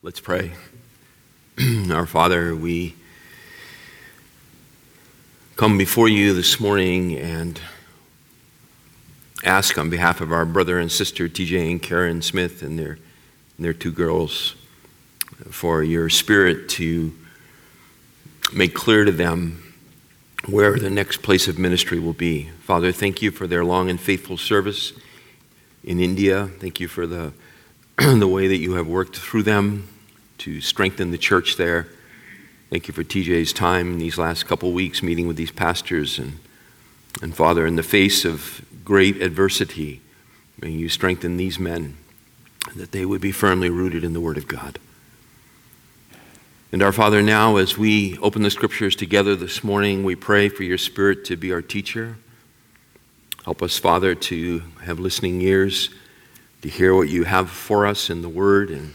Let's pray. Our Father, we come before you this morning and ask on behalf of our brother and sister TJ and Karen Smith and their, and their two girls for your spirit to make clear to them where the next place of ministry will be. Father, thank you for their long and faithful service in India. Thank you for the the way that you have worked through them to strengthen the church there. Thank you for TJ's time in these last couple weeks meeting with these pastors. And, and Father, in the face of great adversity, may you strengthen these men that they would be firmly rooted in the Word of God. And our Father, now as we open the scriptures together this morning, we pray for your Spirit to be our teacher. Help us, Father, to have listening ears to hear what you have for us in the Word. And,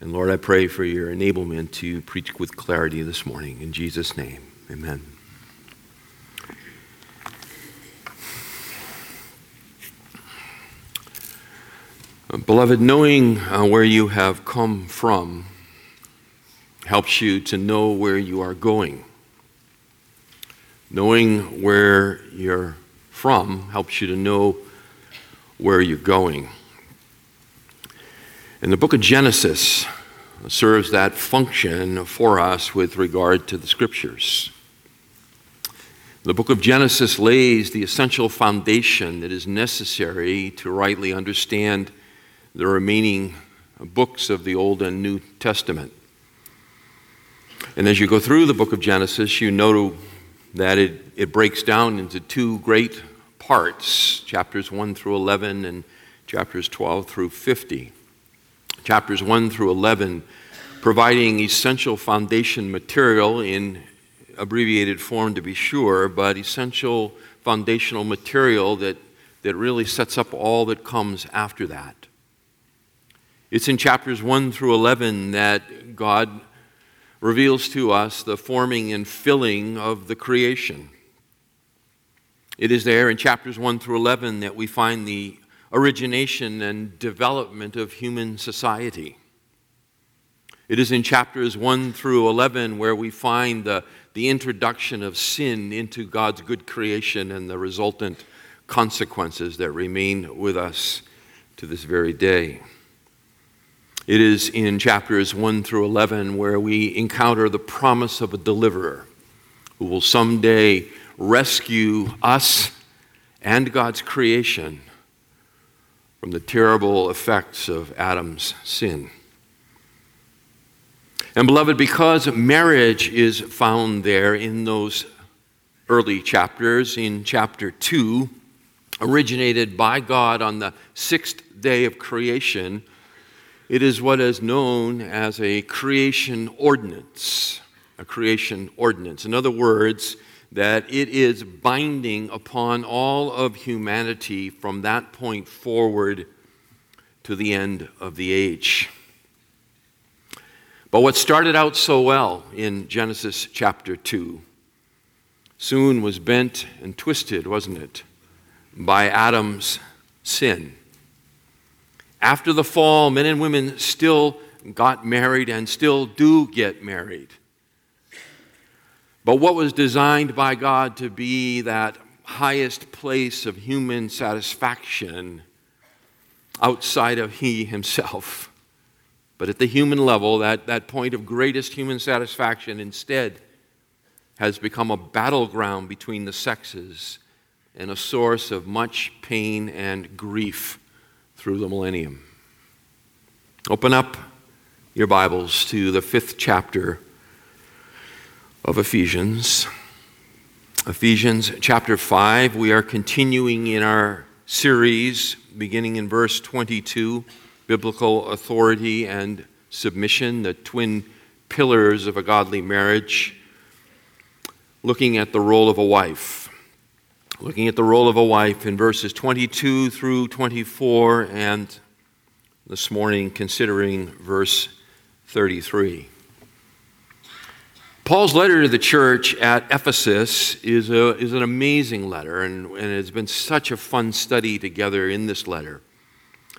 and Lord, I pray for your enablement to preach with clarity this morning. In Jesus' name, amen. Beloved, knowing uh, where you have come from helps you to know where you are going. Knowing where you're from helps you to know where you're going. And the book of Genesis serves that function for us with regard to the scriptures. The book of Genesis lays the essential foundation that is necessary to rightly understand the remaining books of the Old and New Testament. And as you go through the book of Genesis, you know that it, it breaks down into two great parts chapters 1 through 11 and chapters 12 through 50. Chapters 1 through 11 providing essential foundation material in abbreviated form to be sure, but essential foundational material that, that really sets up all that comes after that. It's in chapters 1 through 11 that God reveals to us the forming and filling of the creation. It is there in chapters 1 through 11 that we find the origination and development of human society. It is in chapters 1 through 11 where we find the, the introduction of sin into God's good creation and the resultant consequences that remain with us to this very day. It is in chapters 1 through 11 where we encounter the promise of a deliverer who will someday rescue us and God's creation from the terrible effects of Adam's sin. And, beloved, because marriage is found there in those early chapters, in chapter 2, originated by God on the sixth day of creation, it is what is known as a creation ordinance. A creation ordinance. In other words, that it is binding upon all of humanity from that point forward to the end of the age. But what started out so well in Genesis chapter 2 soon was bent and twisted, wasn't it, by Adam's sin. After the fall, men and women still got married and still do get married. But what was designed by God to be that highest place of human satisfaction outside of He Himself, but at the human level, that, that point of greatest human satisfaction instead has become a battleground between the sexes and a source of much pain and grief through the millennium. Open up your Bibles to the fifth chapter of Ephesians. Ephesians chapter 5, we are continuing in our series beginning in verse 22 Biblical Authority and Submission, the twin pillars of a godly marriage, looking at the role of a wife. Looking at the role of a wife in verses 22 through 24, and this morning considering verse 33. Paul's letter to the church at Ephesus is, a, is an amazing letter, and, and it's been such a fun study together in this letter.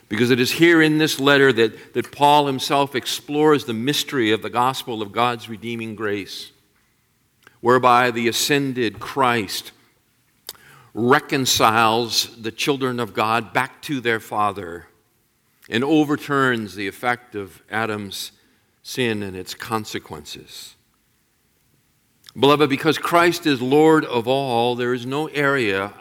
Because it is here in this letter that, that Paul himself explores the mystery of the gospel of God's redeeming grace, whereby the ascended Christ reconciles the children of God back to their Father and overturns the effect of Adam's sin and its consequences. Beloved, because Christ is Lord of all, there is no area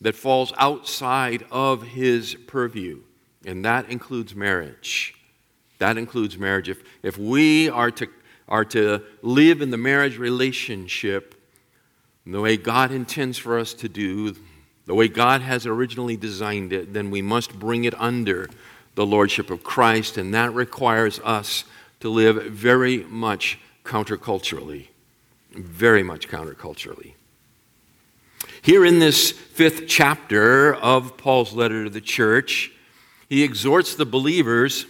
that falls outside of his purview, and that includes marriage. That includes marriage. If, if we are to, are to live in the marriage relationship the way God intends for us to do, the way God has originally designed it, then we must bring it under the Lordship of Christ, and that requires us to live very much counterculturally. Very much counterculturally. Here in this fifth chapter of Paul's letter to the church, he exhorts the believers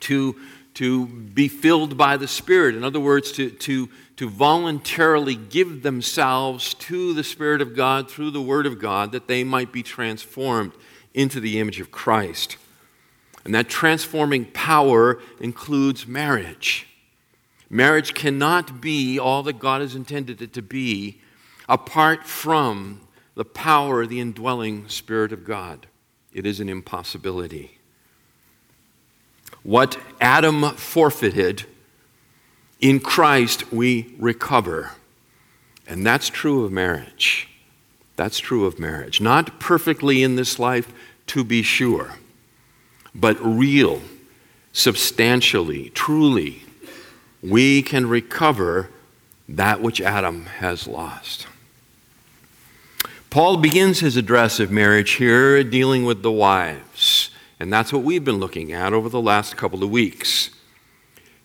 to, to be filled by the Spirit. In other words, to, to, to voluntarily give themselves to the Spirit of God through the Word of God that they might be transformed into the image of Christ. And that transforming power includes marriage. Marriage cannot be all that God has intended it to be apart from the power of the indwelling Spirit of God. It is an impossibility. What Adam forfeited, in Christ we recover. And that's true of marriage. That's true of marriage. Not perfectly in this life, to be sure, but real, substantially, truly, we can recover that which Adam has lost. Paul begins his address of marriage here dealing with the wives, and that's what we've been looking at over the last couple of weeks.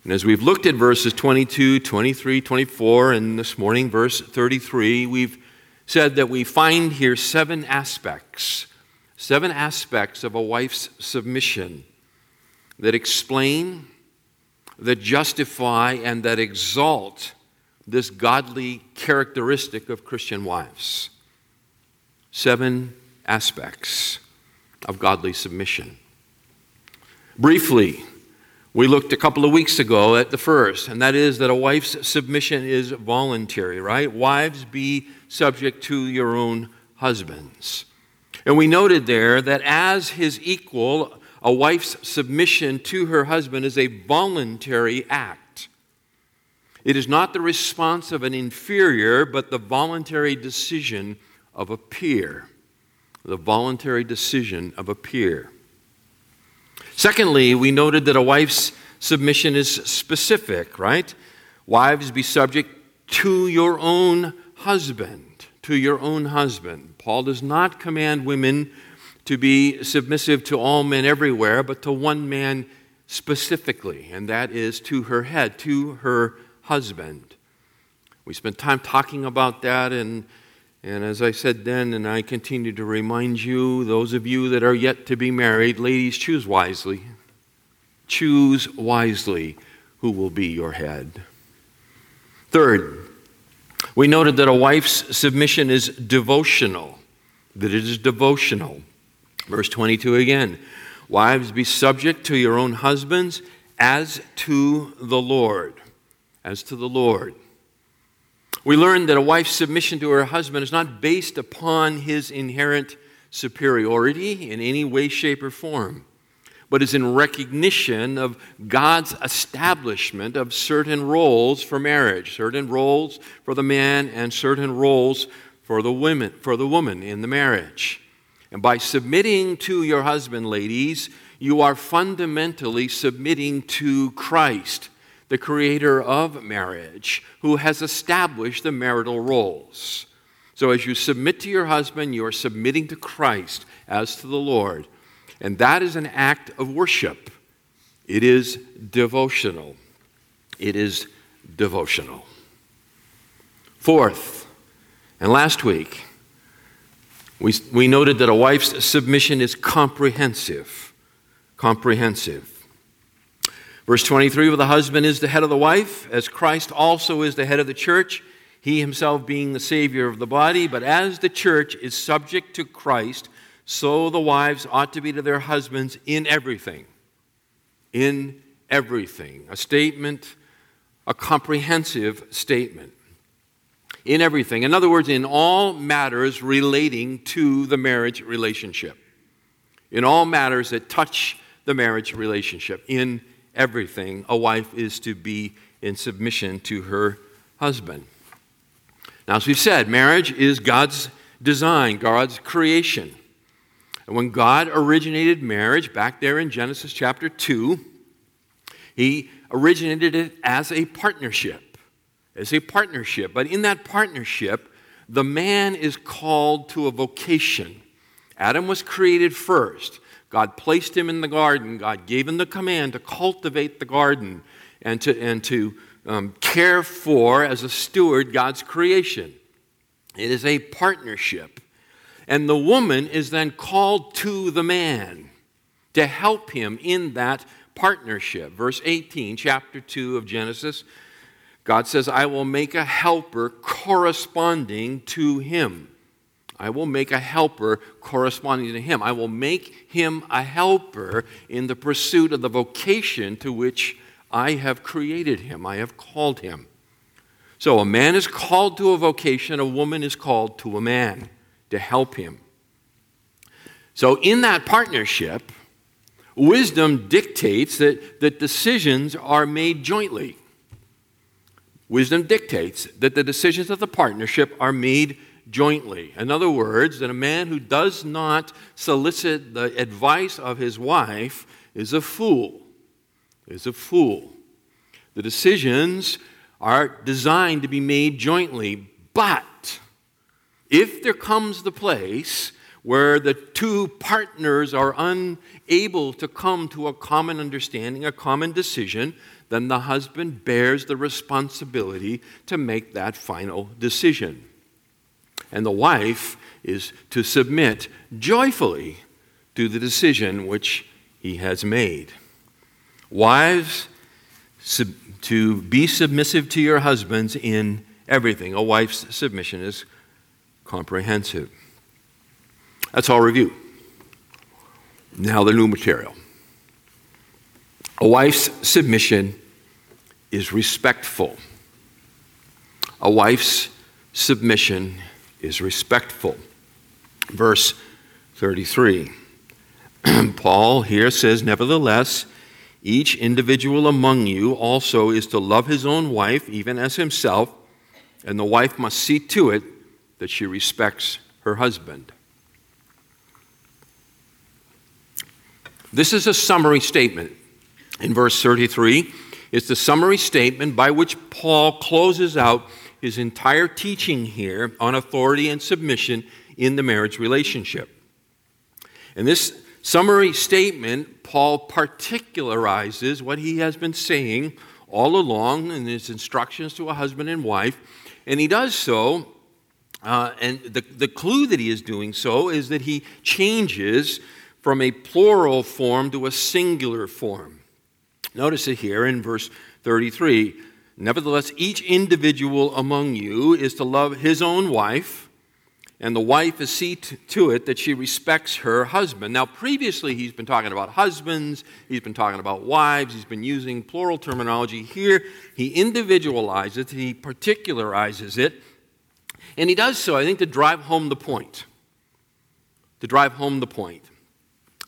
And as we've looked at verses 22, 23, 24, and this morning, verse 33, we've said that we find here seven aspects, seven aspects of a wife's submission that explain, that justify, and that exalt this godly characteristic of Christian wives seven aspects of godly submission. Briefly, we looked a couple of weeks ago at the first, and that is that a wife's submission is voluntary, right? Wives, be subject to your own husbands. And we noted there that as his equal, a wife's submission to her husband is a voluntary act. It is not the response of an inferior, but the voluntary decision of a peer, the voluntary decision of a peer. Secondly, we noted that a wife's submission is specific, right? Wives, be subject to your own husband, to your own husband. Paul does not command women to be submissive to all men everywhere, but to one man specifically, and that is to her head, to her husband. We spent time talking about that in and as I said then, and I continue to remind you, those of you that are yet to be married, ladies, choose wisely. Choose wisely who will be your head. Third, we noted that a wife's submission is devotional, that it is devotional. Verse 22 again Wives, be subject to your own husbands as to the Lord. As to the Lord. We learn that a wife's submission to her husband is not based upon his inherent superiority in any way, shape, or form, but is in recognition of God's establishment of certain roles for marriage, certain roles for the man, and certain roles for the women, for the woman in the marriage. And by submitting to your husband, ladies, you are fundamentally submitting to Christ the creator of marriage, who has established the marital roles. So as you submit to your husband, you are submitting to Christ as to the Lord. And that is an act of worship. It is devotional. It is devotional. Fourth, and last week, we, we noted that a wife's submission is comprehensive. Comprehensive. Verse 23 "For the husband is the head of the wife, as Christ also is the head of the church, he himself being the Savior of the body. But as the church is subject to Christ, so the wives ought to be to their husbands in everything. In everything. A statement, a comprehensive statement. In everything. In other words, in all matters relating to the marriage relationship. In all matters that touch the marriage relationship. In everything, a wife is to be in submission to her husband. Now, as we've said, marriage is God's design, God's creation. And when God originated marriage back there in Genesis chapter 2, he originated it as a partnership. As a partnership. But in that partnership, the man is called to a vocation. Adam was created first. God placed him in the garden. God gave him the command to cultivate the garden and to, and to um, care for, as a steward, God's creation. It is a partnership. And the woman is then called to the man to help him in that partnership. Verse 18, chapter 2 of Genesis, God says, I will make a helper corresponding to him. I will make a helper corresponding to him. I will make him a helper in the pursuit of the vocation to which I have created him, I have called him. So a man is called to a vocation, a woman is called to a man to help him. So in that partnership, wisdom dictates that, that decisions are made jointly. Wisdom dictates that the decisions of the partnership are made jointly. In other words, that a man who does not solicit the advice of his wife is a fool. Is a fool. The decisions are designed to be made jointly, but if there comes the place where the two partners are unable to come to a common understanding, a common decision, then the husband bears the responsibility to make that final decision and the wife is to submit joyfully to the decision which he has made. Wives, sub- to be submissive to your husbands in everything. A wife's submission is comprehensive. That's all review. Now, the new material. A wife's submission is respectful. A wife's submission is respectful. Verse 33. Paul here says, Nevertheless, each individual among you also is to love his own wife, even as himself, and the wife must see to it that she respects her husband. This is a summary statement. In verse 33, it's the summary statement by which Paul closes out his entire teaching here on authority and submission in the marriage relationship. In this summary statement, Paul particularizes what he has been saying all along in his instructions to a husband and wife, and he does so. Uh, and the, the clue that he is doing so is that he changes from a plural form to a singular form. Notice it here in verse 33 Nevertheless, each individual among you is to love his own wife, and the wife is see to it that she respects her husband. Now, previously, he's been talking about husbands, he's been talking about wives, he's been using plural terminology. Here, he individualizes it, he particularizes it, and he does so, I think, to drive home the point. To drive home the point.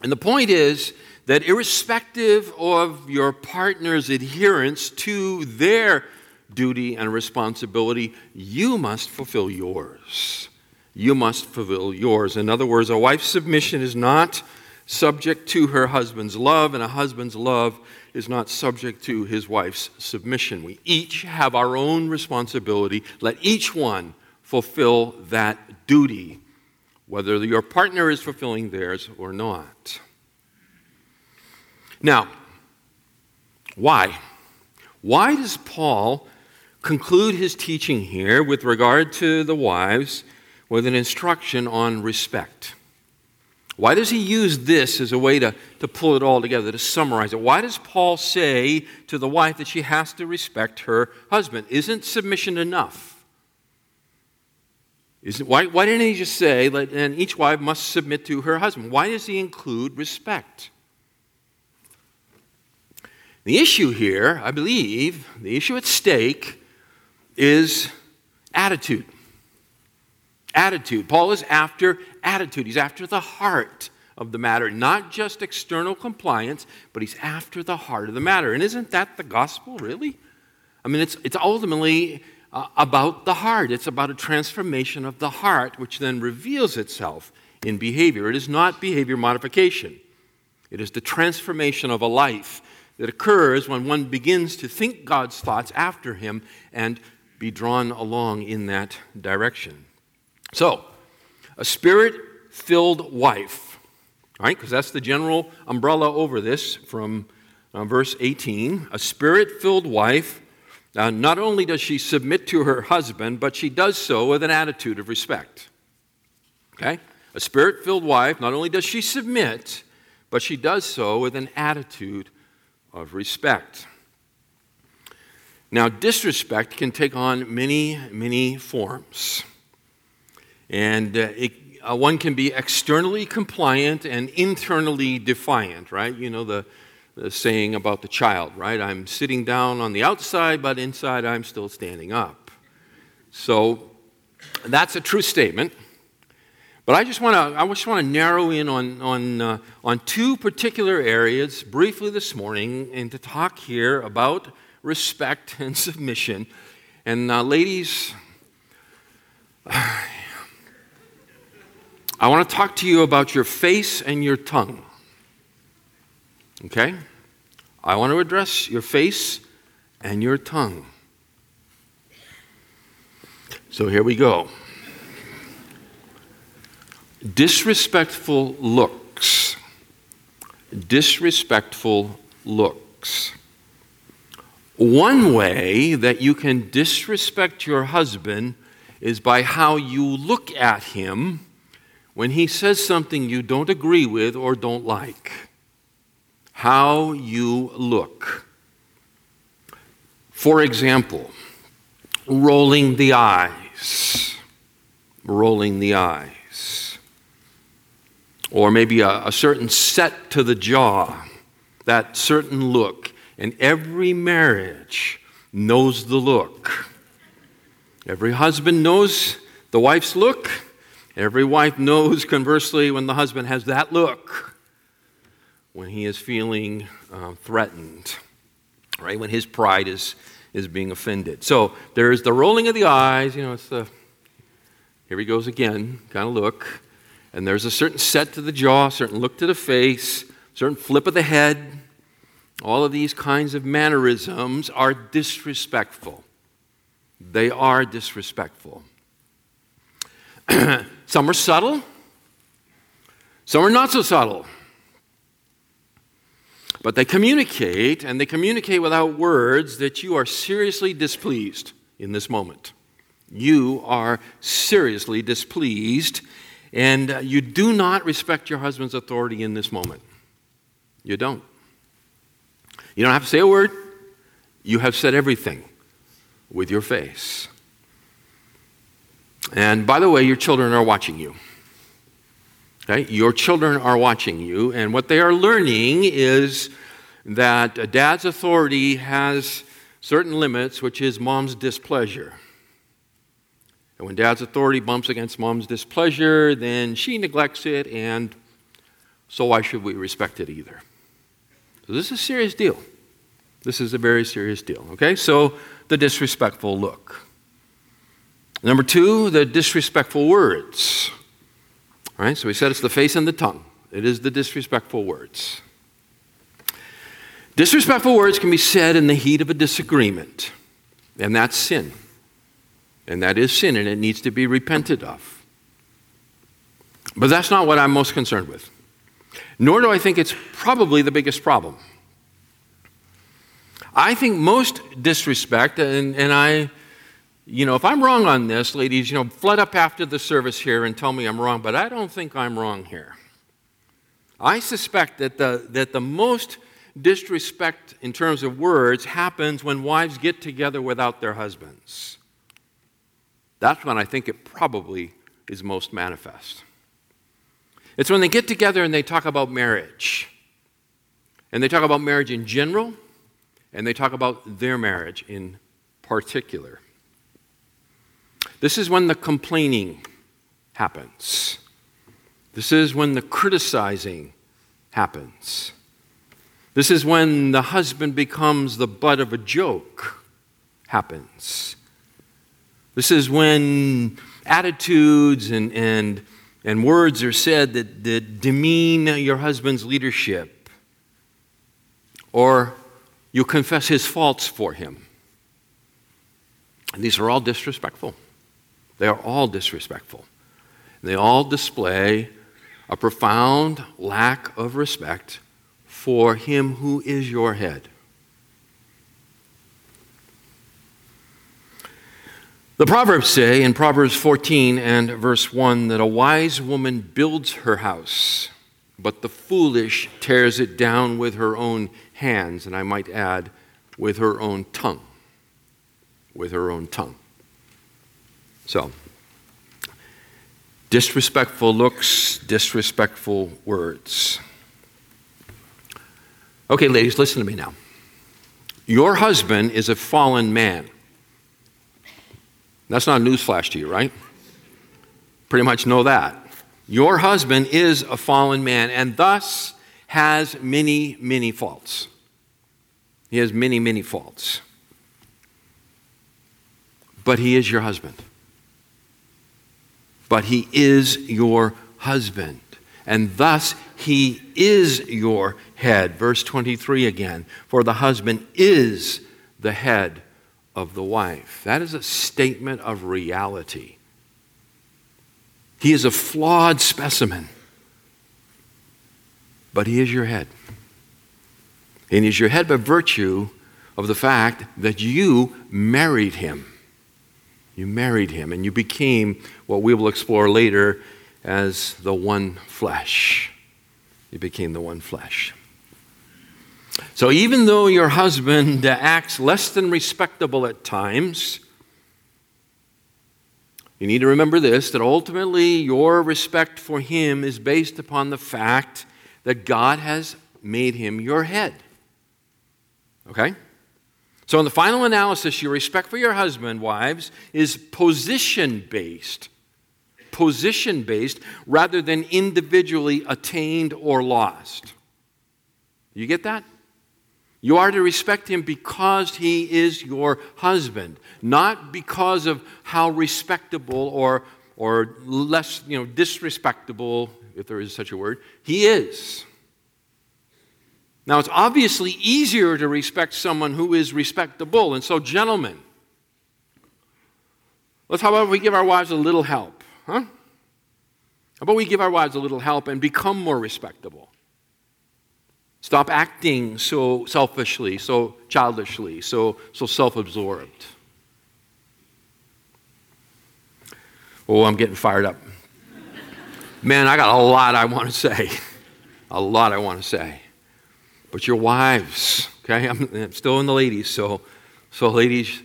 And the point is that irrespective of your partner's adherence to their duty and responsibility, you must fulfill yours. You must fulfill yours. In other words, a wife's submission is not subject to her husband's love, and a husband's love is not subject to his wife's submission. We each have our own responsibility. Let each one fulfill that duty, whether your partner is fulfilling theirs or not. Now, why? Why does Paul conclude his teaching here with regard to the wives with an instruction on respect? Why does he use this as a way to, to pull it all together, to summarize it? Why does Paul say to the wife that she has to respect her husband? Isn't submission enough? Isn't, why, why didn't he just say, and each wife must submit to her husband? Why does he include respect? The issue here, I believe, the issue at stake is attitude. Attitude. Paul is after attitude, he's after the heart of the matter, not just external compliance, but he's after the heart of the matter. And isn't that the gospel, really? I mean, it's, it's ultimately uh, about the heart. It's about a transformation of the heart, which then reveals itself in behavior. It is not behavior modification, it is the transformation of a life that occurs when one begins to think God's thoughts after Him and be drawn along in that direction. So, a spirit filled wife, right? Because that's the general umbrella over this from uh, verse 18. A spirit filled wife now, not only does she submit to her husband, but she does so with an attitude of respect. Okay? A spirit filled wife, not only does she submit, but she does so with an attitude of respect. Now, disrespect can take on many, many forms. And uh, it, uh, one can be externally compliant and internally defiant, right? You know, the, the saying about the child, right? I'm sitting down on the outside, but inside I'm still standing up. So that's a true statement. But I just want to I just want to narrow in on on uh, on two particular areas briefly this morning, and to talk here about respect and submission. And uh, ladies, I want to talk to you about your face and your tongue. Okay? I want to address your face and your tongue. So here we go. Disrespectful looks. Disrespectful looks. One way that you can disrespect your husband is by how you look at him when he says something you don't agree with or don't like how you look. For example, rolling the eyes, rolling the eyes. Or maybe a, a, certain set to the jaw, that certain look. And every marriage knows the look. Every husband knows the wife's look. Every wife knows, conversely, when the husband has that look when he is feeling uh, threatened, right? When his pride is, is being offended. So there's the rolling of the eyes, you know, it's the, here he goes again, kind of look. And there's a certain set to the jaw, certain look to the face, certain flip of the head. All of these kinds of mannerisms are disrespectful. They are disrespectful. some are subtle, some are not so subtle. But they communicate, and they communicate without words, that you are seriously displeased in this moment. You are seriously displeased, and uh, you do not respect your husband's authority in this moment. You don't. You don't have to say a word, you have said everything with your face. And by the way, your children are watching you. Okay? Your children are watching you, and what they are learning is that a dad's authority has certain limits, which is mom's displeasure. And when dad's authority bumps against mom's displeasure, then she neglects it, and so why should we respect it either? So this is a serious deal. This is a very serious deal, okay? So the disrespectful look. Number two, the disrespectful words. All right, so we said it's the face and the tongue. It is the disrespectful words. Disrespectful words can be said in the heat of a disagreement, and that's sin. And that is sin, and it needs to be repented of. But that's not what I'm most concerned with. Nor do I think it's probably the biggest problem. I think most disrespect, and, and I you know, if I'm wrong on this, ladies, you know, flood up after the service here and tell me I'm wrong, but I don't think I'm wrong here. I suspect that the, that the most disrespect in terms of words happens when wives get together without their husbands. That's when I think it probably is most manifest. It's when they get together and they talk about marriage. And they talk about marriage in general, and they talk about their marriage in particular. This is when the complaining happens. This is when the criticizing happens. This is when the husband becomes the butt of a joke happens. This is when attitudes and, and, and words are said that, that demean your husband's leadership, or you confess his faults for him. And these are all disrespectful. They are all disrespectful. They all display a profound lack of respect for him who is your head. The Proverbs say in Proverbs 14 and verse 1 that a wise woman builds her house, but the foolish tears it down with her own hands, and I might add, with her own tongue. With her own tongue. So, disrespectful looks, disrespectful words. Okay, ladies, listen to me now. Your husband is a fallen man. That's not a newsflash to you, right? Pretty much know that. Your husband is a fallen man and thus has many, many faults. He has many, many faults. But he is your husband. But he is your husband. And thus he is your head. Verse 23 again. For the husband is the head of the wife. That is a statement of reality. He is a flawed specimen, but he is your head. And he is your head by virtue of the fact that you married him. You married him, and you became what we will explore later as the one flesh. You became the one flesh. So even though your husband acts less than respectable at times, you need to remember this that ultimately your respect for him is based upon the fact that God has made him your head. Okay? So, in the final analysis, your respect for your husband, wives, is position based. Position based rather than individually attained or lost. You get that? You are to respect him because he is your husband, not because of how respectable or, or less, you know, disrespectable, if there is such a word, he is. Now, it's obviously easier to respect someone who is respectable. And so, gentlemen, let's how about we give our wives a little help, huh? How about we give our wives a little help and become more respectable? Stop acting so selfishly, so childishly, so, so self absorbed. Oh, I'm getting fired up. Man, I got a lot I want to say. A lot I want to say. But your wives, okay? I'm, I'm still in the ladies, so, so ladies,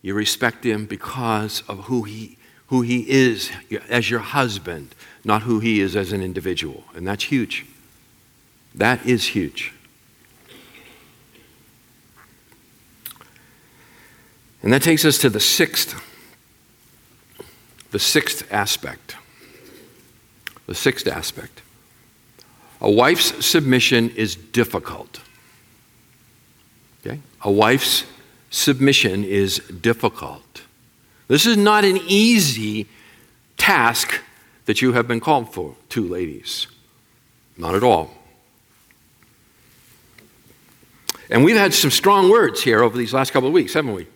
you respect him because of who he, who he is as your husband, not who he is as an individual. And that's huge. That is huge. And that takes us to the sixth, the sixth aspect. The sixth aspect. A wife's submission is difficult. Okay? A wife's submission is difficult. This is not an easy task that you have been called for, two ladies. Not at all. And we've had some strong words here over these last couple of weeks, haven't we?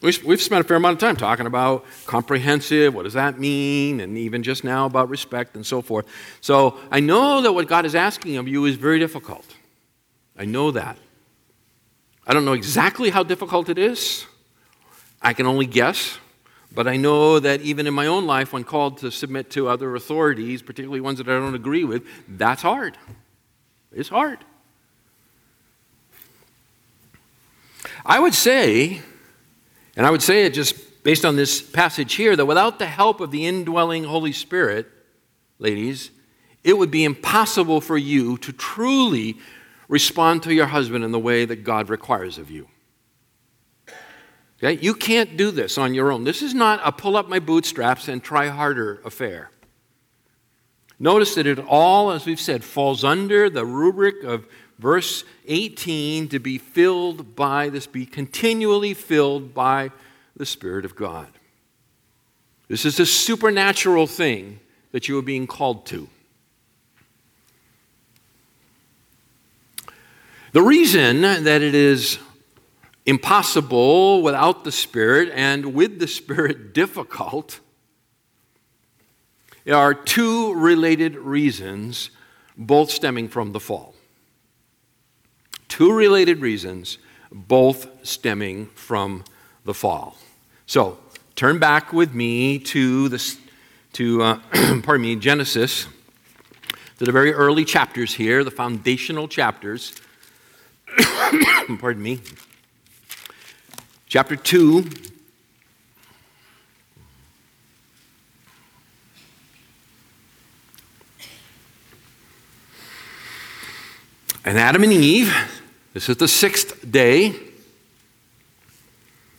We've spent a fair amount of time talking about comprehensive, what does that mean, and even just now about respect and so forth. So I know that what God is asking of you is very difficult. I know that. I don't know exactly how difficult it is. I can only guess. But I know that even in my own life, when called to submit to other authorities, particularly ones that I don't agree with, that's hard. It's hard. I would say, and I would say it just based on this passage here, that without the help of the indwelling Holy Spirit, ladies, it would be impossible for you to truly respond to your husband in the way that God requires of you. Okay? You can't do this on your own. This is not a pull up my bootstraps and try harder affair. Notice that it all, as we've said, falls under the rubric of verse 18 to be filled by this, be continually filled by the Spirit of God. This is a supernatural thing that you are being called to. The reason that it is impossible without the Spirit and with the Spirit difficult there are two related reasons, both stemming from the fall. Two related reasons, both stemming from the fall. So, turn back with me to this, to uh, pardon me, Genesis, to the very early chapters here, the foundational chapters. pardon me. Chapter 2, And Adam and Eve, this is the sixth day.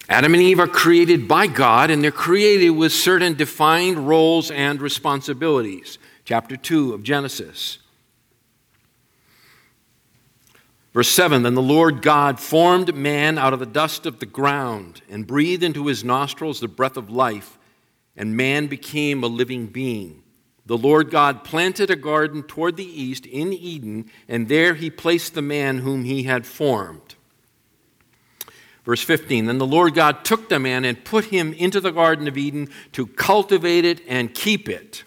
Adam and Eve are created by God, and they're created with certain defined roles and responsibilities. Chapter 2 of Genesis. Verse 7 Then the Lord God formed man out of the dust of the ground and breathed into his nostrils the breath of life, and man became a living being. The Lord God planted a garden toward the east in Eden, and there he placed the man whom he had formed. Verse 15 Then the Lord God took the man and put him into the Garden of Eden to cultivate it and keep it.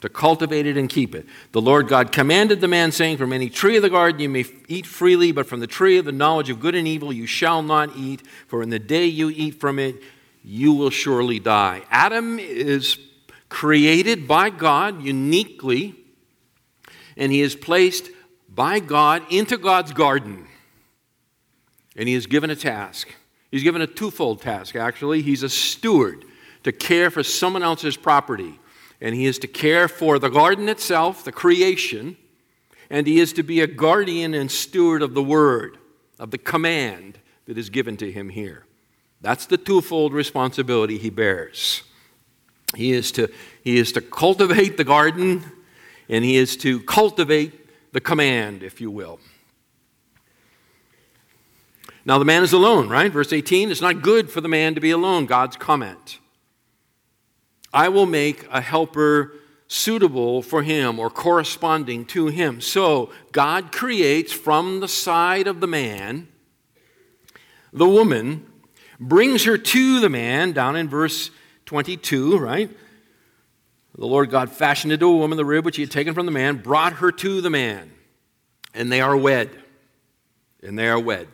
To cultivate it and keep it. The Lord God commanded the man, saying, From any tree of the garden you may eat freely, but from the tree of the knowledge of good and evil you shall not eat, for in the day you eat from it, you will surely die. Adam is created by God uniquely, and he is placed by God into God's garden. And he is given a task. He's given a twofold task, actually. He's a steward to care for someone else's property. And he is to care for the garden itself, the creation, and he is to be a guardian and steward of the word, of the command that is given to him here. That's the twofold responsibility he bears. He is to, he is to cultivate the garden, and he is to cultivate the command, if you will. Now, the man is alone, right? Verse 18 it's not good for the man to be alone, God's comment. I will make a helper suitable for him or corresponding to him. So, God creates from the side of the man the woman, brings her to the man, down in verse 22, right? The Lord God fashioned into a woman the rib which he had taken from the man, brought her to the man, and they are wed. And they are wed.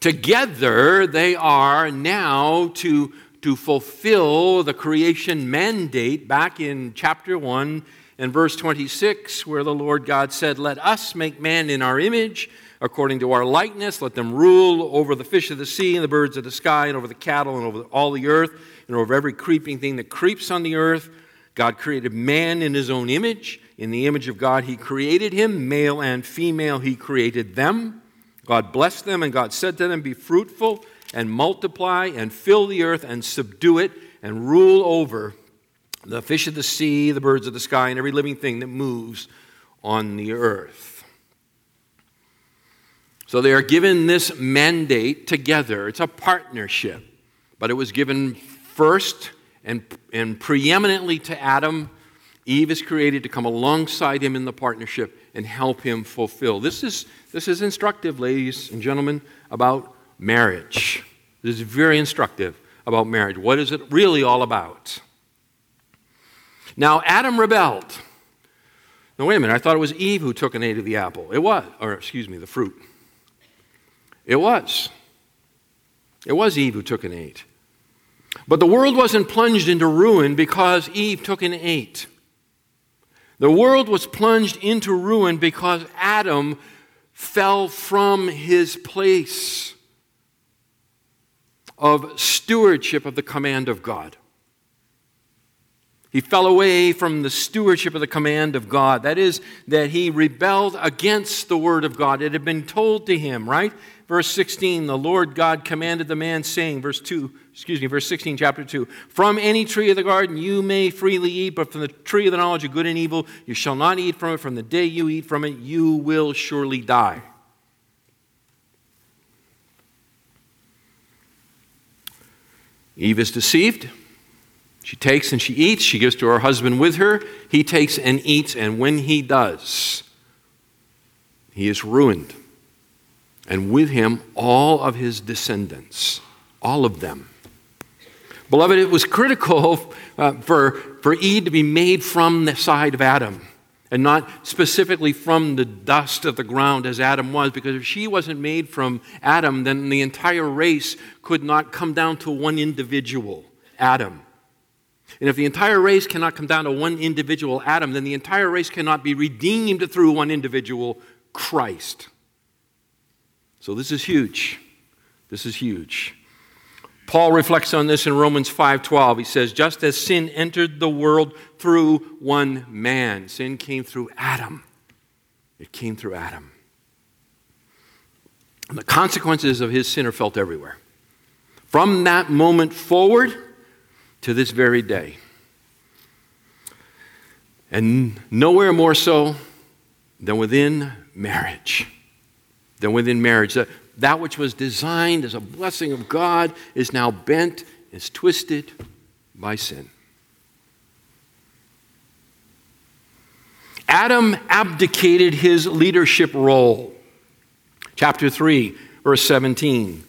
Together, they are now to, to fulfill the creation mandate back in chapter 1 and verse 26, where the Lord God said, Let us make man in our image according to our likeness. Let them rule over the fish of the sea and the birds of the sky and over the cattle and over all the earth and over every creeping thing that creeps on the earth. God created man in his own image. In the image of God, he created him. Male and female, he created them. God blessed them, and God said to them, Be fruitful and multiply and fill the earth and subdue it and rule over the fish of the sea, the birds of the sky, and every living thing that moves on the earth. So they are given this mandate together. It's a partnership, but it was given first and, and preeminently to Adam. Eve is created to come alongside him in the partnership and help him fulfill. This is, this is instructive, ladies and gentlemen, about marriage. This is very instructive about marriage. What is it really all about? Now, Adam rebelled. No, wait a minute. I thought it was Eve who took and ate of the apple. It was, or excuse me, the fruit. It was. It was Eve who took and ate. But the world wasn't plunged into ruin because Eve took and ate. The world was plunged into ruin because Adam fell from his place of stewardship of the command of God. He fell away from the stewardship of the command of God. That is, that he rebelled against the word of God. It had been told to him, right? Verse 16, the Lord God commanded the man, saying, verse 2, excuse me, verse 16, chapter 2, From any tree of the garden you may freely eat, but from the tree of the knowledge of good and evil you shall not eat from it. From the day you eat from it, you will surely die. Eve is deceived. She takes and she eats. She gives to her husband with her. He takes and eats, and when he does, he is ruined and with him all of his descendants, all of them. Beloved, it was critical uh, for, for Eve to be made from the side of Adam and not specifically from the dust of the ground as Adam was, because if she wasn't made from Adam, then the entire race could not come down to one individual, Adam. And if the entire race cannot come down to one individual, Adam, then the entire race cannot be redeemed through one individual, Christ. So this is huge. This is huge. Paul reflects on this in Romans 5:12. He says, "Just as sin entered the world through one man, sin came through Adam. It came through Adam. And the consequences of his sin are felt everywhere. From that moment forward to this very day. And nowhere more so than within marriage than within marriage. That, that which was designed as a blessing of God is now bent, is twisted by sin. Adam abdicated his leadership role. Chapter 3, verse 17.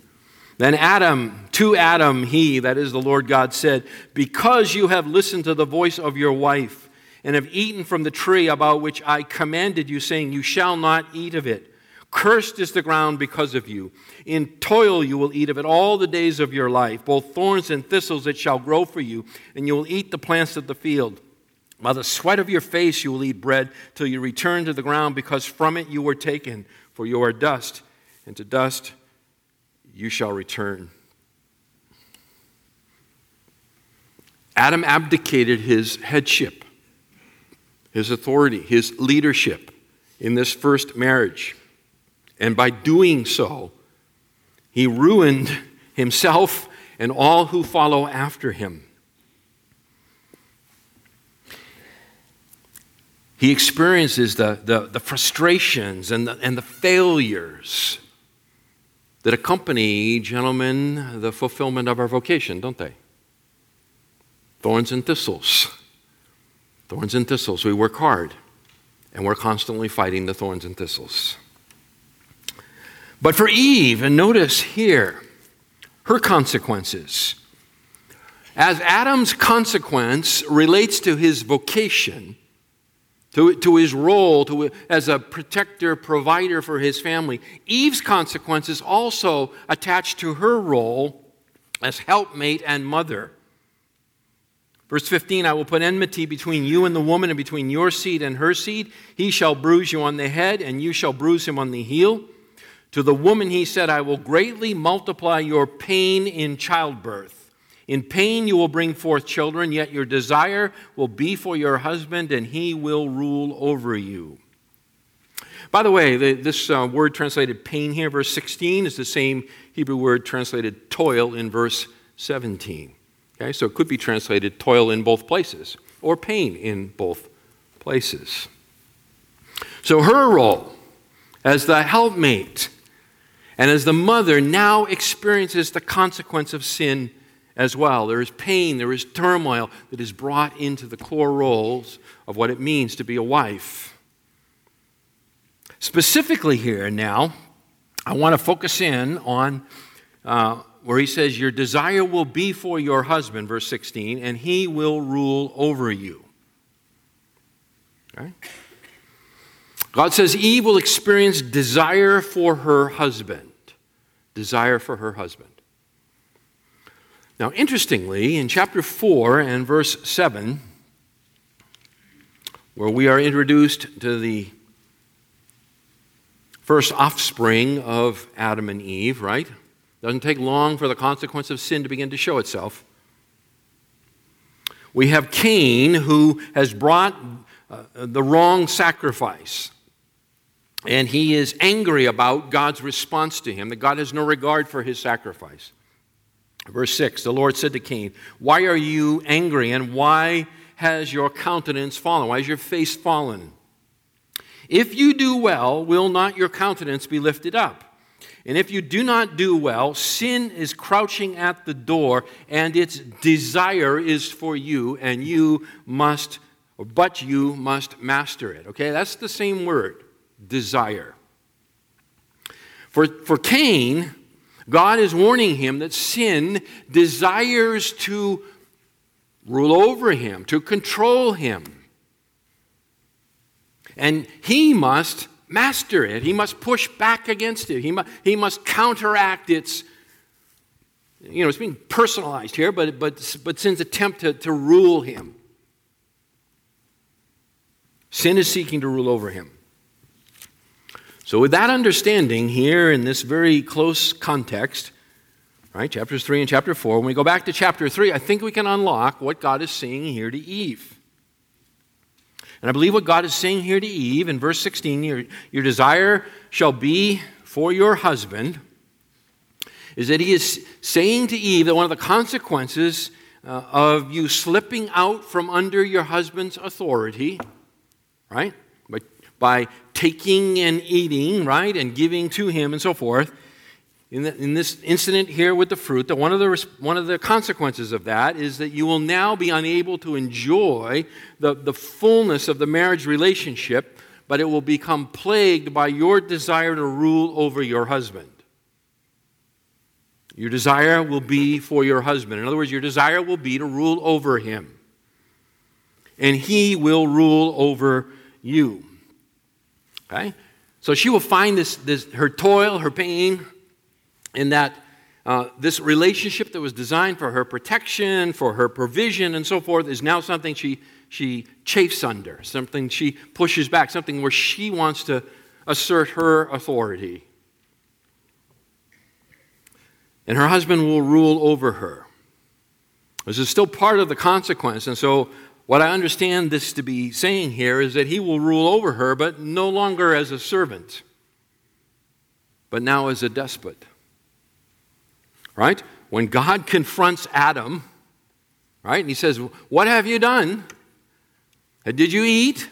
Then Adam, to Adam, he, that is the Lord God, said, Because you have listened to the voice of your wife and have eaten from the tree about which I commanded you, saying, You shall not eat of it. Cursed is the ground because of you. In toil you will eat of it all the days of your life. Both thorns and thistles it shall grow for you, and you will eat the plants of the field. By the sweat of your face you will eat bread till you return to the ground, because from it you were taken, for you are dust, and to dust you shall return. Adam abdicated his headship, his authority, his leadership in this first marriage. And by doing so, he ruined himself and all who follow after him. He experiences the, the, the frustrations and the, and the failures that accompany, gentlemen, the fulfillment of our vocation, don't they? Thorns and thistles. Thorns and thistles. We work hard, and we're constantly fighting the thorns and thistles. But for Eve, and notice here, her consequences. As Adam's consequence relates to his vocation, to, to his role to, as a protector, provider for his family, Eve's consequences also attached to her role as helpmate and mother. Verse 15 I will put enmity between you and the woman, and between your seed and her seed. He shall bruise you on the head, and you shall bruise him on the heel. To the woman he said, I will greatly multiply your pain in childbirth. In pain you will bring forth children, yet your desire will be for your husband, and he will rule over you. By the way, the, this uh, word translated pain here, verse 16, is the same Hebrew word translated toil in verse 17. Okay, so it could be translated toil in both places, or pain in both places. So her role as the helpmate and as the mother now experiences the consequence of sin as well, there is pain, there is turmoil that is brought into the core roles of what it means to be a wife. Specifically, here now, I want to focus in on uh, where he says, Your desire will be for your husband, verse 16, and he will rule over you. Okay? God says Eve will experience desire for her husband desire for her husband. Now, interestingly, in chapter 4 and verse 7, where we are introduced to the first offspring of Adam and Eve, right? Doesn't take long for the consequence of sin to begin to show itself. We have Cain, who has brought uh, the wrong sacrifice. And he is angry about God's response to him, that God has no regard for his sacrifice. Verse 6 The Lord said to Cain, Why are you angry, and why has your countenance fallen? Why has your face fallen? If you do well, will not your countenance be lifted up? And if you do not do well, sin is crouching at the door, and its desire is for you, and you must, but you must master it. Okay, that's the same word, desire. For, for Cain, God is warning him that sin desires to rule over him, to control him. And he must master it. He must push back against it. He, mu- he must counteract its, you know, it's being personalized here, but, but, but sin's attempt to, to rule him. Sin is seeking to rule over him. So, with that understanding here in this very close context, right, chapters 3 and chapter 4, when we go back to chapter 3, I think we can unlock what God is saying here to Eve. And I believe what God is saying here to Eve in verse 16 your, your desire shall be for your husband, is that he is saying to Eve that one of the consequences uh, of you slipping out from under your husband's authority, right, by taking and eating, right, and giving to him and so forth, in, the, in, this incident here with the fruit, that one of the, one of the consequences of that is that you will now be unable to enjoy the, the fullness of the marriage relationship, but it will become plagued by your desire to rule over your husband. Your desire will be for your husband. In other words, your desire will be to rule over him. And he will rule over you. Okay? So she will find this, this her toil, her pain, in that uh, this relationship that was designed for her protection, for her provision, and so forth, is now something she, she chafes under, something she pushes back, something where she wants to assert her authority. And her husband will rule over her. This is still part of the consequence. And so, what I understand this to be saying here is that he will rule over her, but no longer as a servant, but now as a despot right? When God confronts Adam, right, and he says, What have you done? Did you eat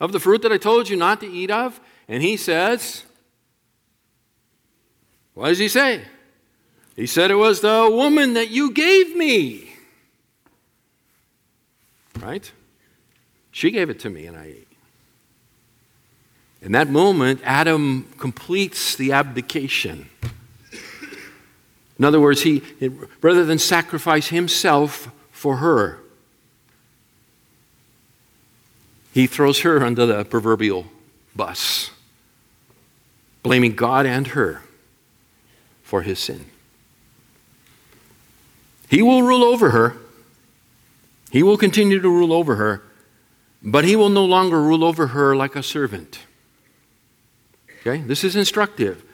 of the fruit that I told you not to eat of? And he says, What does he say? He said, It was the woman that you gave me. Right? She gave it to me and I ate. In that moment, Adam completes the abdication. In other words, he, rather than sacrifice himself for her, he throws her under the proverbial bus, blaming God and her for his sin. He will rule over her. He will continue to rule over her, but he will no longer rule over her like a servant. Okay? This is instructive.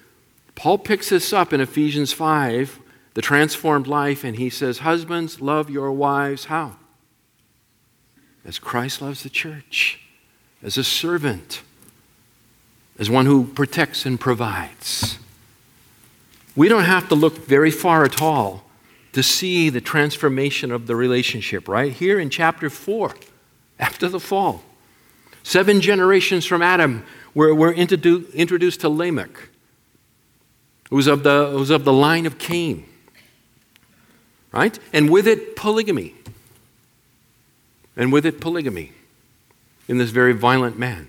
Paul picks this up in Ephesians 5, the transformed life, and he says, Husbands, love your wives. How? As Christ loves the church, as a servant, as one who protects and provides. We don't have to look very far at all to see the transformation of the relationship, right? Here in chapter 4, after the fall. Seven generations from Adam were, were introduced to Lamech it was of the, it was of the line of Cain. Right? And with it, polygamy. And with it, polygamy in this very violent man.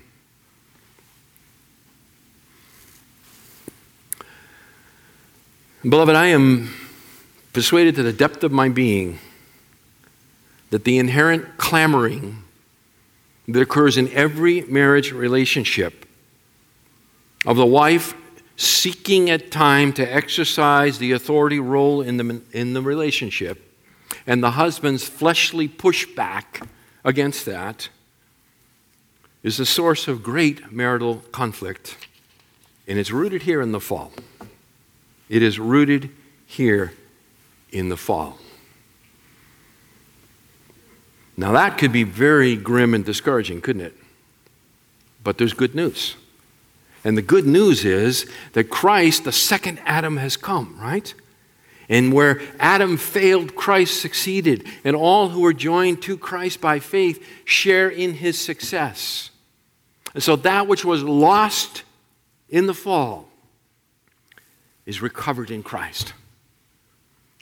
Beloved, I am persuaded to the depth of my being that the inherent clamoring that occurs in every marriage relationship of the wife seeking at time to exercise the authority role in the, in the relationship, and the husband's fleshly pushback against that is the source of great marital conflict. And it's rooted here in the fall. It is rooted here in the fall. Now, that could be very grim and discouraging, couldn't it? But there's good news. And the good news is that Christ, the second Adam, has come, right? And where Adam failed, Christ succeeded. And all who are joined to Christ by faith share in his success. And so that which was lost in the fall is recovered in Christ.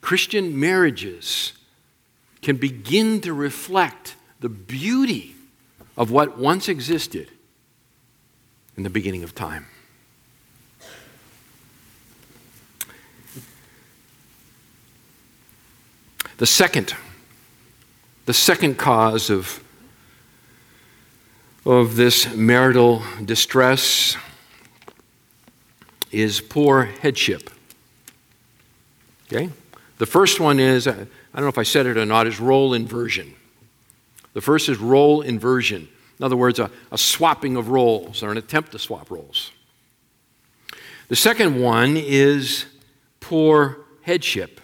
Christian marriages can begin to reflect the beauty of what once existed in the beginning of time. The second, the second cause of, of this marital distress is poor headship. Okay? The first one is, I don't know if I said it or not, is role inversion. The first is role inversion. In other words, a, a swapping of roles or an attempt to swap roles. The second one is poor headship.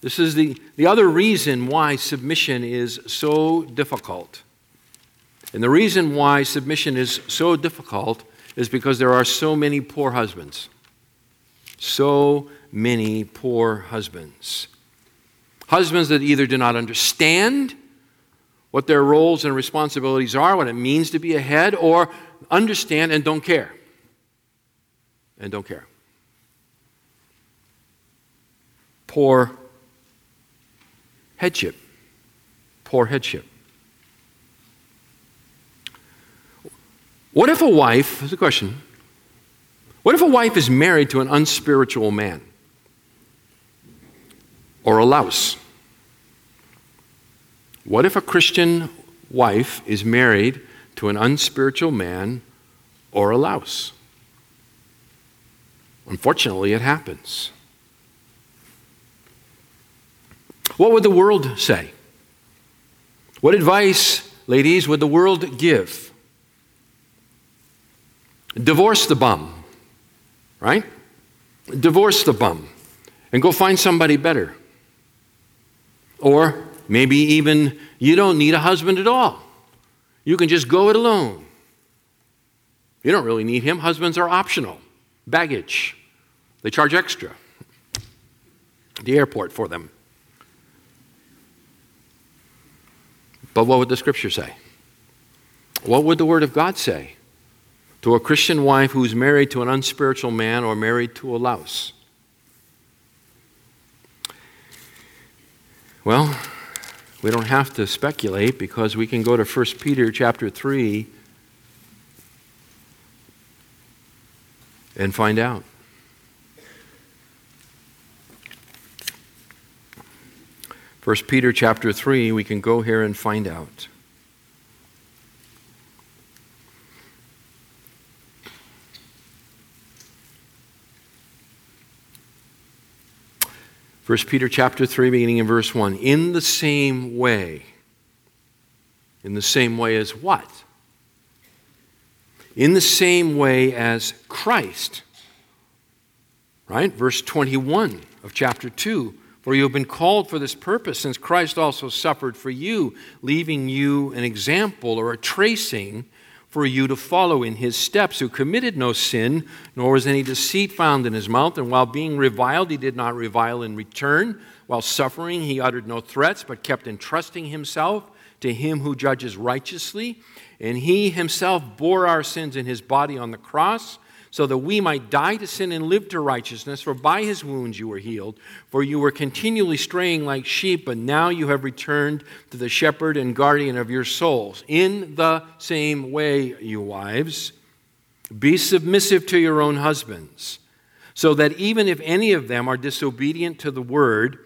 This is the, the other reason why submission is so difficult. And the reason why submission is so difficult is because there are so many poor husbands. So many poor husbands. Husbands that either do not understand what their roles and responsibilities are, what it means to be a head, or understand and don't care. And don't care. Poor headship. Poor headship. What if a wife, here's a question. What if a wife is married to an unspiritual man or a louse? What if a Christian wife is married to an unspiritual man or a louse? Unfortunately, it happens. What would the world say? What advice, ladies, would the world give? Divorce the bum, right? Divorce the bum and go find somebody better. Or Maybe even you don't need a husband at all. You can just go it alone. You don't really need him. Husbands are optional, baggage. They charge extra. The airport for them. But what would the scripture say? What would the word of God say to a Christian wife who's married to an unspiritual man or married to a louse? Well, we don't have to speculate because we can go to 1 Peter chapter 3 and find out. First Peter chapter 3, we can go here and find out. 1 Peter chapter 3, beginning in verse 1. In the same way. In the same way as what? In the same way as Christ. Right? Verse 21 of chapter 2. For you have been called for this purpose, since Christ also suffered for you, leaving you an example or a tracing for you to follow in his steps, who committed no sin, nor was any deceit found in his mouth. And while being reviled, he did not revile in return. While suffering, he uttered no threats, but kept entrusting himself to him who judges righteously. And he himself bore our sins in his body on the cross so that we might die to sin and live to righteousness. For by his wounds you were healed. For you were continually straying like sheep, but now you have returned to the shepherd and guardian of your souls. In the same way, you wives, be submissive to your own husbands, so that even if any of them are disobedient to the word,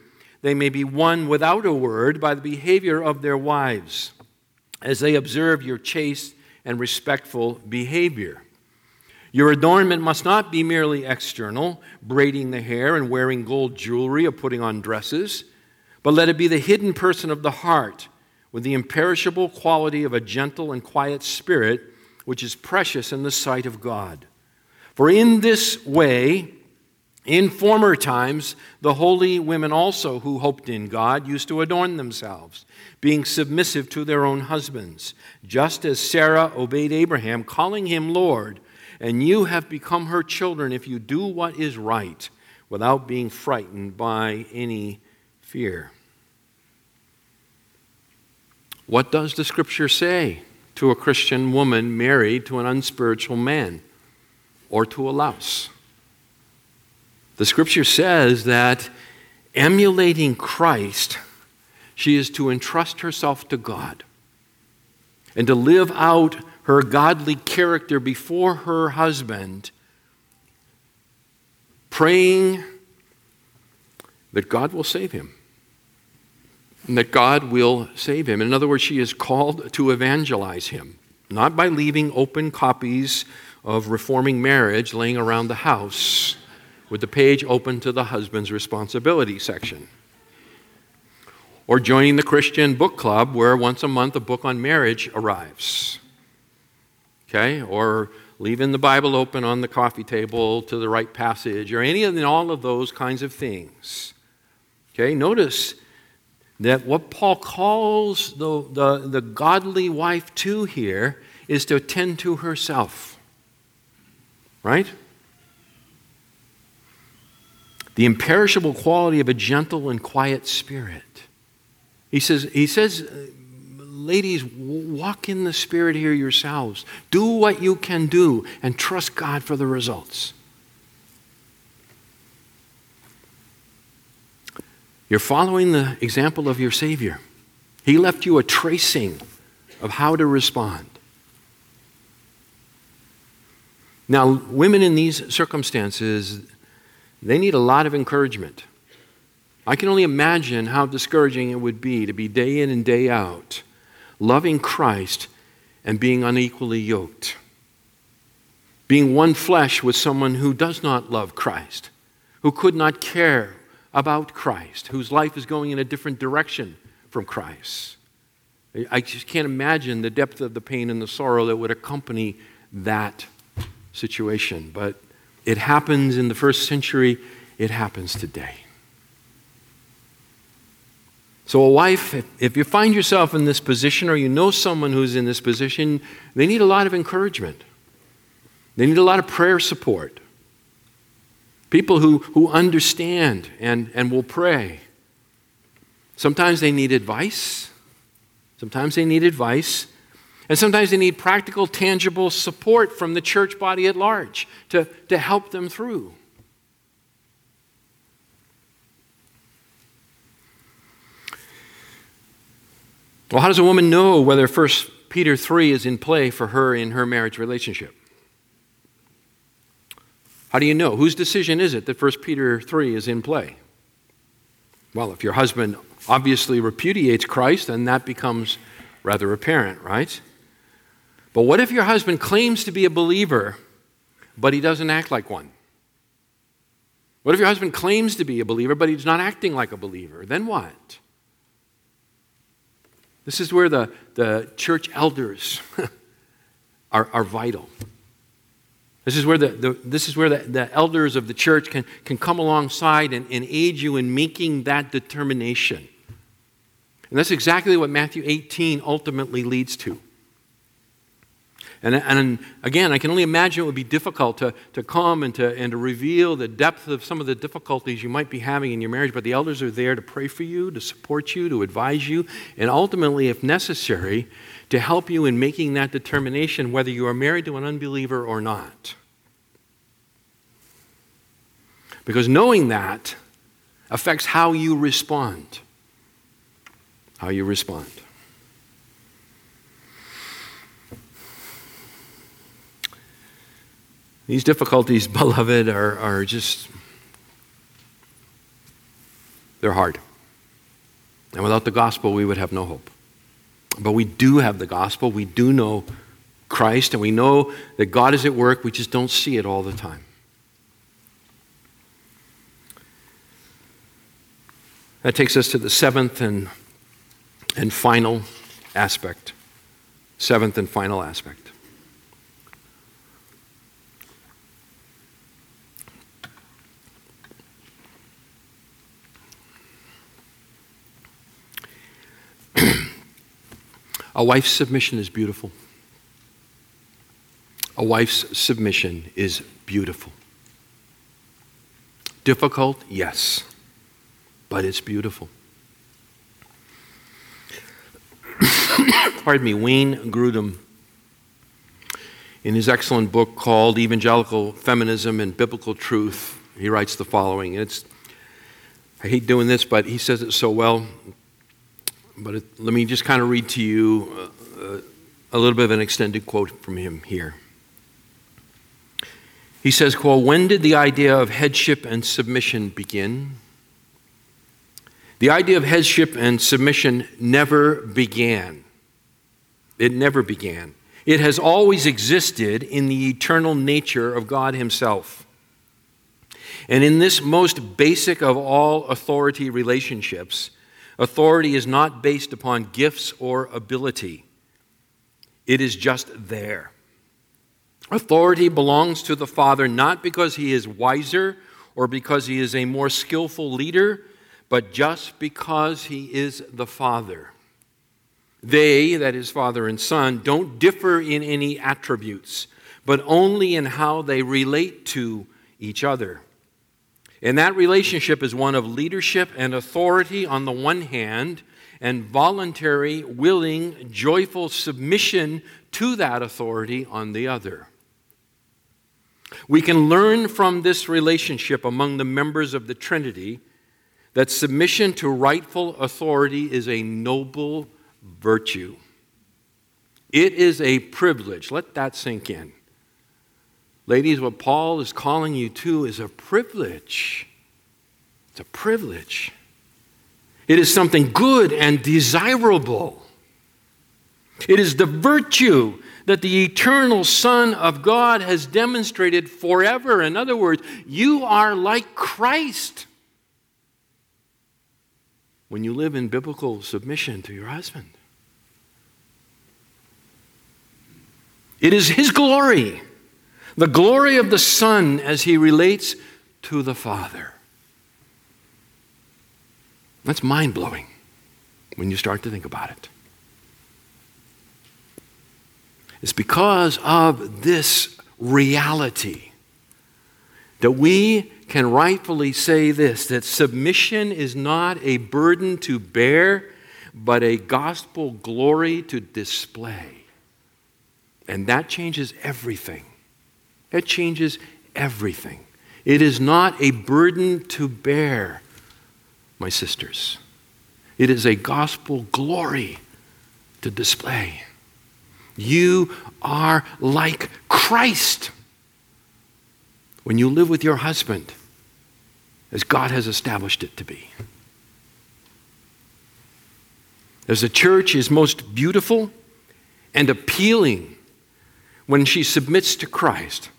they may be won without a word by the behavior of their wives, as they observe your chaste and respectful behavior. Your adornment must not be merely external, braiding the hair and wearing gold jewelry or putting on dresses, but let it be the hidden person of the heart with the imperishable quality of a gentle and quiet spirit, which is precious in the sight of God. For in this way In former times, the holy women also who hoped in God used to adorn themselves, being submissive to their own husbands, just as Sarah obeyed Abraham, calling him Lord. And you have become her children if you do what is right, without being frightened by any fear. What does the scripture say to a Christian woman married to an unspiritual man or to a louse? The scripture says that emulating Christ, she is to entrust herself to God and to live out her godly character before her husband, praying that God will save him. And that God will save him. In other words, she is called to evangelize him, not by leaving open copies of Reforming Marriage laying around the house with the page open to the husband's responsibility section. Or joining the Christian book club where once a month a book on marriage arrives. Okay? Or leaving the Bible open on the coffee table to the right passage, or any and all of those kinds of things. Okay? Notice that what Paul calls the, the, the godly wife to here is to attend to herself. Right? the imperishable quality of a gentle and quiet spirit. He says, he says ladies, walk in the spirit here yourselves. Do what you can do and trust God for the results. You're following the example of your Savior. He left you a tracing of how to respond. Now, women in these circumstances, they need a lot of encouragement. I can only imagine how discouraging it would be to be day in and day out loving Christ and being unequally yoked. Being one flesh with someone who does not love Christ, who could not care about Christ, whose life is going in a different direction from Christ. I just can't imagine the depth of the pain and the sorrow that would accompany that situation. But it happens in the first century, it happens today. So, a wife, if, if you find yourself in this position or you know someone who's in this position, they need a lot of encouragement. They need a lot of prayer support. People who, who understand and, and will pray. Sometimes they need advice. Sometimes they need advice. And sometimes they need practical, tangible support from the church body at large to, to help them through. Well, how does a woman know whether 1 Peter 3 is in play for her in her marriage relationship? How do you know? Whose decision is it that 1 Peter 3 is in play? Well, if your husband obviously repudiates Christ, then that becomes rather apparent, right? But what if your husband claims to be a believer, but he doesn't act like one? What if your husband claims to be a believer, but he's not acting like a believer? Then what? This is where the, the church elders are, are vital. This is where, the, the this is where the, the elders of the church can, can come alongside and, and aid you in making that determination. And that's exactly what Matthew 18 ultimately leads to. And, and again, I can only imagine it would be difficult to, to come and to, and to reveal the depth of some of the difficulties you might be having in your marriage, but the elders are there to pray for you, to support you, to advise you, and ultimately, if necessary, to help you in making that determination whether you are married to an unbeliever or not. Because knowing that affects how you respond. How you respond. These difficulties, beloved, are, are just, they're hard. And without the gospel, we would have no hope. But we do have the gospel. We do know Christ, and we know that God is at work. We just don't see it all the time. That takes us to the seventh and, and final aspect. Seventh and final aspect. A wife's submission is beautiful. A wife's submission is beautiful. Difficult, yes, but it's beautiful. Pardon me, Wayne Grudem, in his excellent book called Evangelical Feminism and Biblical Truth, he writes the following. It's, I hate doing this, but he says it so well. But it, let me just kind of read to you uh, a little bit of an extended quote from him here. He says, quote, When did the idea of headship and submission begin? The idea of headship and submission never began. It never began. It has always existed in the eternal nature of God Himself. And in this most basic of all authority relationships, authority is not based upon gifts or ability, it is just there. Authority belongs to the Father not because he is wiser or because he is a more skillful leader, but just because he is the Father. They, that is, Father and Son, don't differ in any attributes, but only in how they relate to each other. And that relationship is one of leadership and authority on the one hand, and voluntary, willing, joyful submission to that authority on the other. We can learn from this relationship among the members of the Trinity that submission to rightful authority is a noble virtue. It is a privilege. Let that sink in. Ladies, what Paul is calling you to is a privilege. It's a privilege. It is something good and desirable. It is the virtue that the eternal Son of God has demonstrated forever. In other words, you are like Christ when you live in biblical submission to your husband. It is His glory, the glory of the Son as He relates to the Father. That's mind blowing when you start to think about it. It's because of this reality that we can rightfully say this that submission is not a burden to bear, but a gospel glory to display. And that changes everything. It changes everything. It is not a burden to bear, my sisters. It is a gospel glory to display. You are like Christ when you live with your husband as God has established it to be. As a church is most beautiful and appealing when she submits to Christ,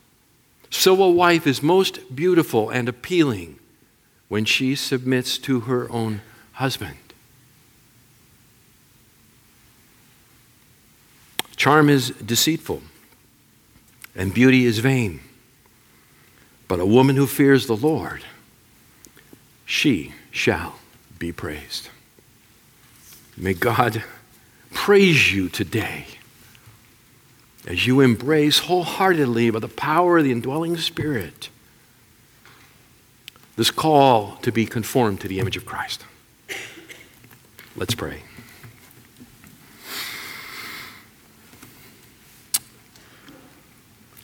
so a wife is most beautiful and appealing when she submits to her own husband. Charm is deceitful, and beauty is vain. But a woman who fears the Lord, she shall be praised. May God praise you today as you embrace wholeheartedly by the power of the indwelling Spirit this call to be conformed to the image of Christ. Let's pray.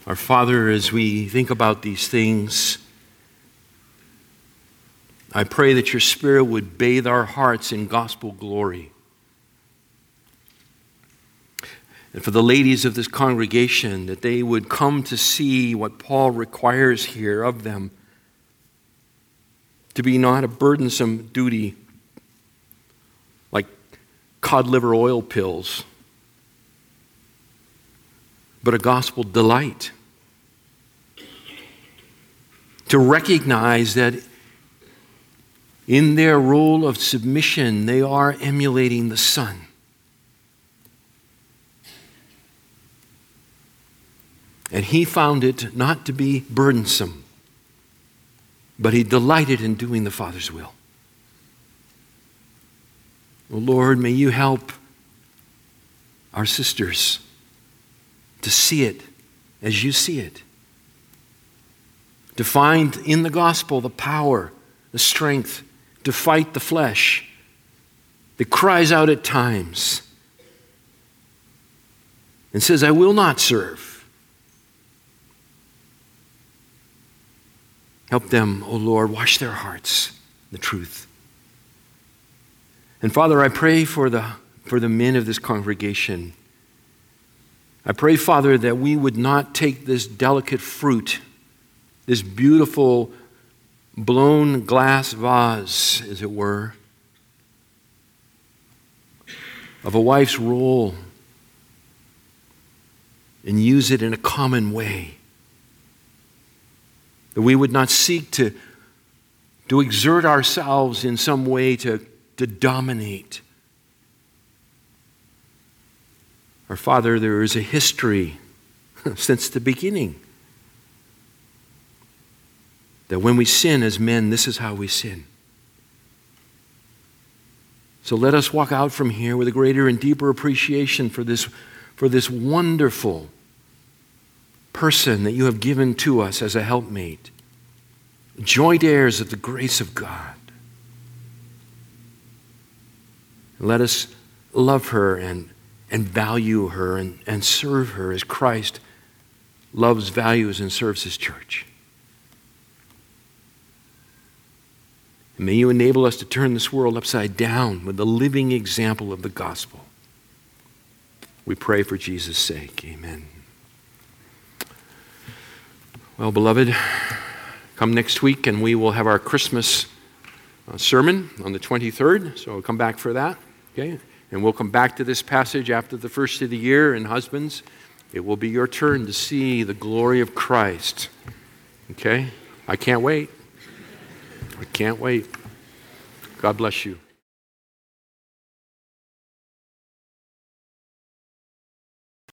Our Father, as we think about these things, I pray that your Spirit would bathe our hearts in gospel glory. And for the ladies of this congregation, that they would come to see what Paul requires here of them to be not a burdensome duty like cod liver oil pills but a gospel delight. To recognize that in their role of submission, they are emulating the Son. And he found it not to be burdensome, but he delighted in doing the Father's will. Oh Lord, may you help our sisters to see it as you see it. To find in the gospel the power, the strength to fight the flesh that cries out at times and says, I will not serve. Help them, O oh Lord, wash their hearts, the truth. And Father, I pray for the, for the men of this congregation. I pray, Father, that we would not take this delicate fruit, this beautiful blown glass vase, as it were, of a wife's role and use it in a common way. That we would not seek to, to exert ourselves in some way to, to dominate. Our Father, there is a history since the beginning that when we sin as men, this is how we sin. So let us walk out from here with a greater and deeper appreciation for this, for this wonderful person that you have given to us as a helpmate, joint heirs of the grace of God. Let us love her and, and value her and, and serve her as Christ loves, values, and serves his church. May you enable us to turn this world upside down with the living example of the gospel. We pray for Jesus' sake. Amen. Well, beloved, come next week and we will have our Christmas uh, sermon on the 23rd. So come back for that. Okay? And we'll come back to this passage after the first of the year. And husbands, it will be your turn to see the glory of Christ. Okay? I can't wait. I can't wait. God bless you.